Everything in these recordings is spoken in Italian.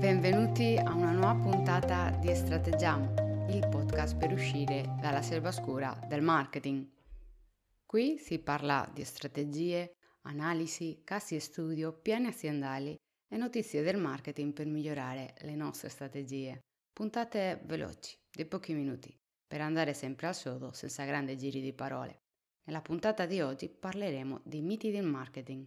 Benvenuti a una nuova puntata di Strategiamo, il podcast per uscire dalla selva scura del marketing. Qui si parla di strategie, analisi, casi e studio, piani aziendali e notizie del marketing per migliorare le nostre strategie. Puntate veloci, di pochi minuti, per andare sempre al sodo senza grandi giri di parole. Nella puntata di oggi parleremo dei miti del marketing.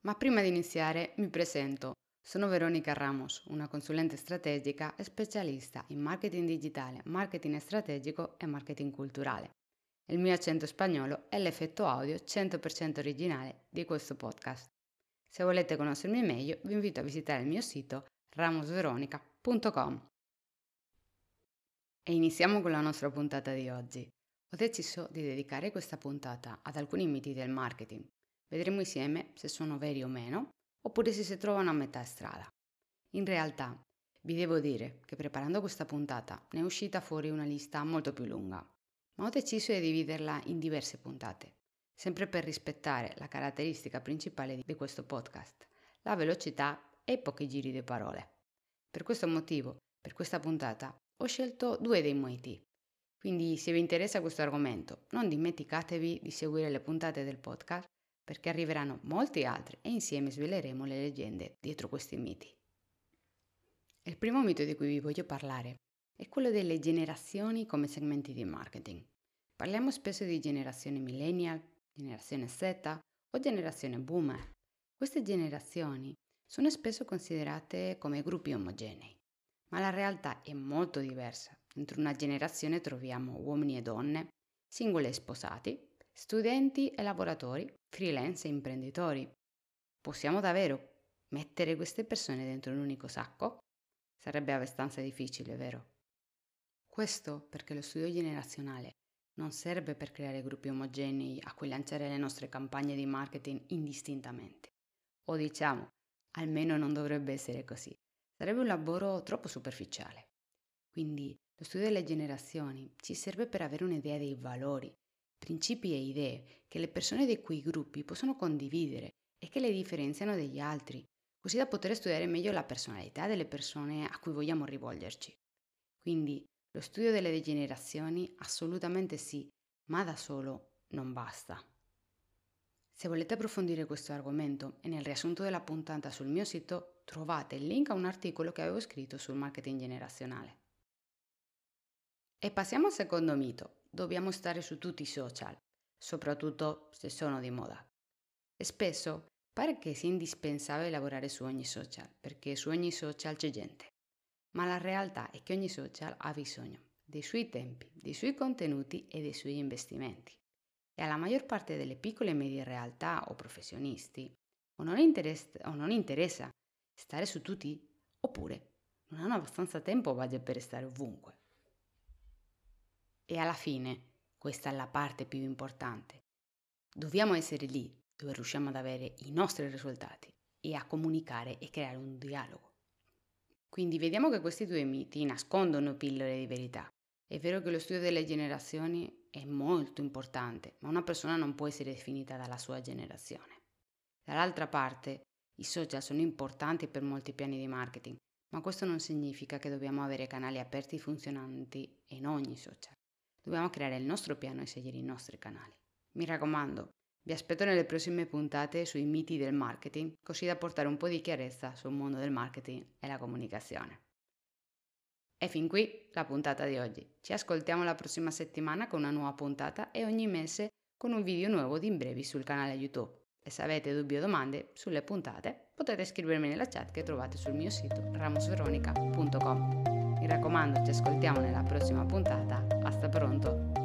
Ma prima di iniziare mi presento. Sono Veronica Ramos, una consulente strategica e specialista in marketing digitale, marketing strategico e marketing culturale. Il mio accento spagnolo è l'effetto audio 100% originale di questo podcast. Se volete conoscermi meglio, vi invito a visitare il mio sito ramosveronica.com. E iniziamo con la nostra puntata di oggi. Ho deciso di dedicare questa puntata ad alcuni miti del marketing. Vedremo insieme se sono veri o meno, oppure se si trovano a metà strada. In realtà, vi devo dire che preparando questa puntata ne è uscita fuori una lista molto più lunga, ma ho deciso di dividerla in diverse puntate, sempre per rispettare la caratteristica principale di questo podcast, la velocità e i pochi giri di parole. Per questo motivo, per questa puntata, ho scelto due dei moiti quindi se vi interessa questo argomento, non dimenticatevi di seguire le puntate del podcast perché arriveranno molti altri e insieme sveleremo le leggende dietro questi miti. Il primo mito di cui vi voglio parlare è quello delle generazioni come segmenti di marketing. Parliamo spesso di generazione millennial, generazione Z o generazione boomer. Queste generazioni sono spesso considerate come gruppi omogenei, ma la realtà è molto diversa Dentro una generazione troviamo uomini e donne, singoli e sposati, studenti e lavoratori, freelance e imprenditori. Possiamo davvero mettere queste persone dentro un unico sacco? Sarebbe abbastanza difficile, vero? Questo perché lo studio generazionale non serve per creare gruppi omogenei a cui lanciare le nostre campagne di marketing indistintamente. O diciamo, almeno non dovrebbe essere così. Sarebbe un lavoro troppo superficiale. Quindi lo studio delle generazioni ci serve per avere un'idea dei valori, principi e idee che le persone di quei gruppi possono condividere e che le differenziano dagli altri, così da poter studiare meglio la personalità delle persone a cui vogliamo rivolgerci. Quindi lo studio delle generazioni assolutamente sì, ma da solo non basta. Se volete approfondire questo argomento nel riassunto della puntata sul mio sito trovate il link a un articolo che avevo scritto sul marketing generazionale. E passiamo al secondo mito. Dobbiamo stare su tutti i social, soprattutto se sono di moda. Spesso pare che sia indispensabile lavorare su ogni social, perché su ogni social c'è gente. Ma la realtà è che ogni social ha bisogno dei suoi tempi, dei suoi contenuti e dei suoi investimenti. E alla maggior parte delle piccole e medie realtà o professionisti o non, o non interessa stare su tutti, oppure non hanno abbastanza tempo per stare ovunque. E alla fine, questa è la parte più importante, dobbiamo essere lì dove riusciamo ad avere i nostri risultati e a comunicare e creare un dialogo. Quindi vediamo che questi due miti nascondono pillole di verità. È vero che lo studio delle generazioni è molto importante, ma una persona non può essere definita dalla sua generazione. Dall'altra parte, i social sono importanti per molti piani di marketing, ma questo non significa che dobbiamo avere canali aperti e funzionanti in ogni social. Dobbiamo creare il nostro piano e scegliere i nostri canali. Mi raccomando, vi aspetto nelle prossime puntate sui miti del marketing, così da portare un po' di chiarezza sul mondo del marketing e la comunicazione. E fin qui la puntata di oggi. Ci ascoltiamo la prossima settimana con una nuova puntata e ogni mese con un video nuovo di in brevi sul canale YouTube. E se avete dubbi o domande sulle puntate, potete scrivermi nella chat che trovate sul mio sito ramosveronica.com. Mi raccomando, ci ascoltiamo nella prossima puntata. Hasta pronto!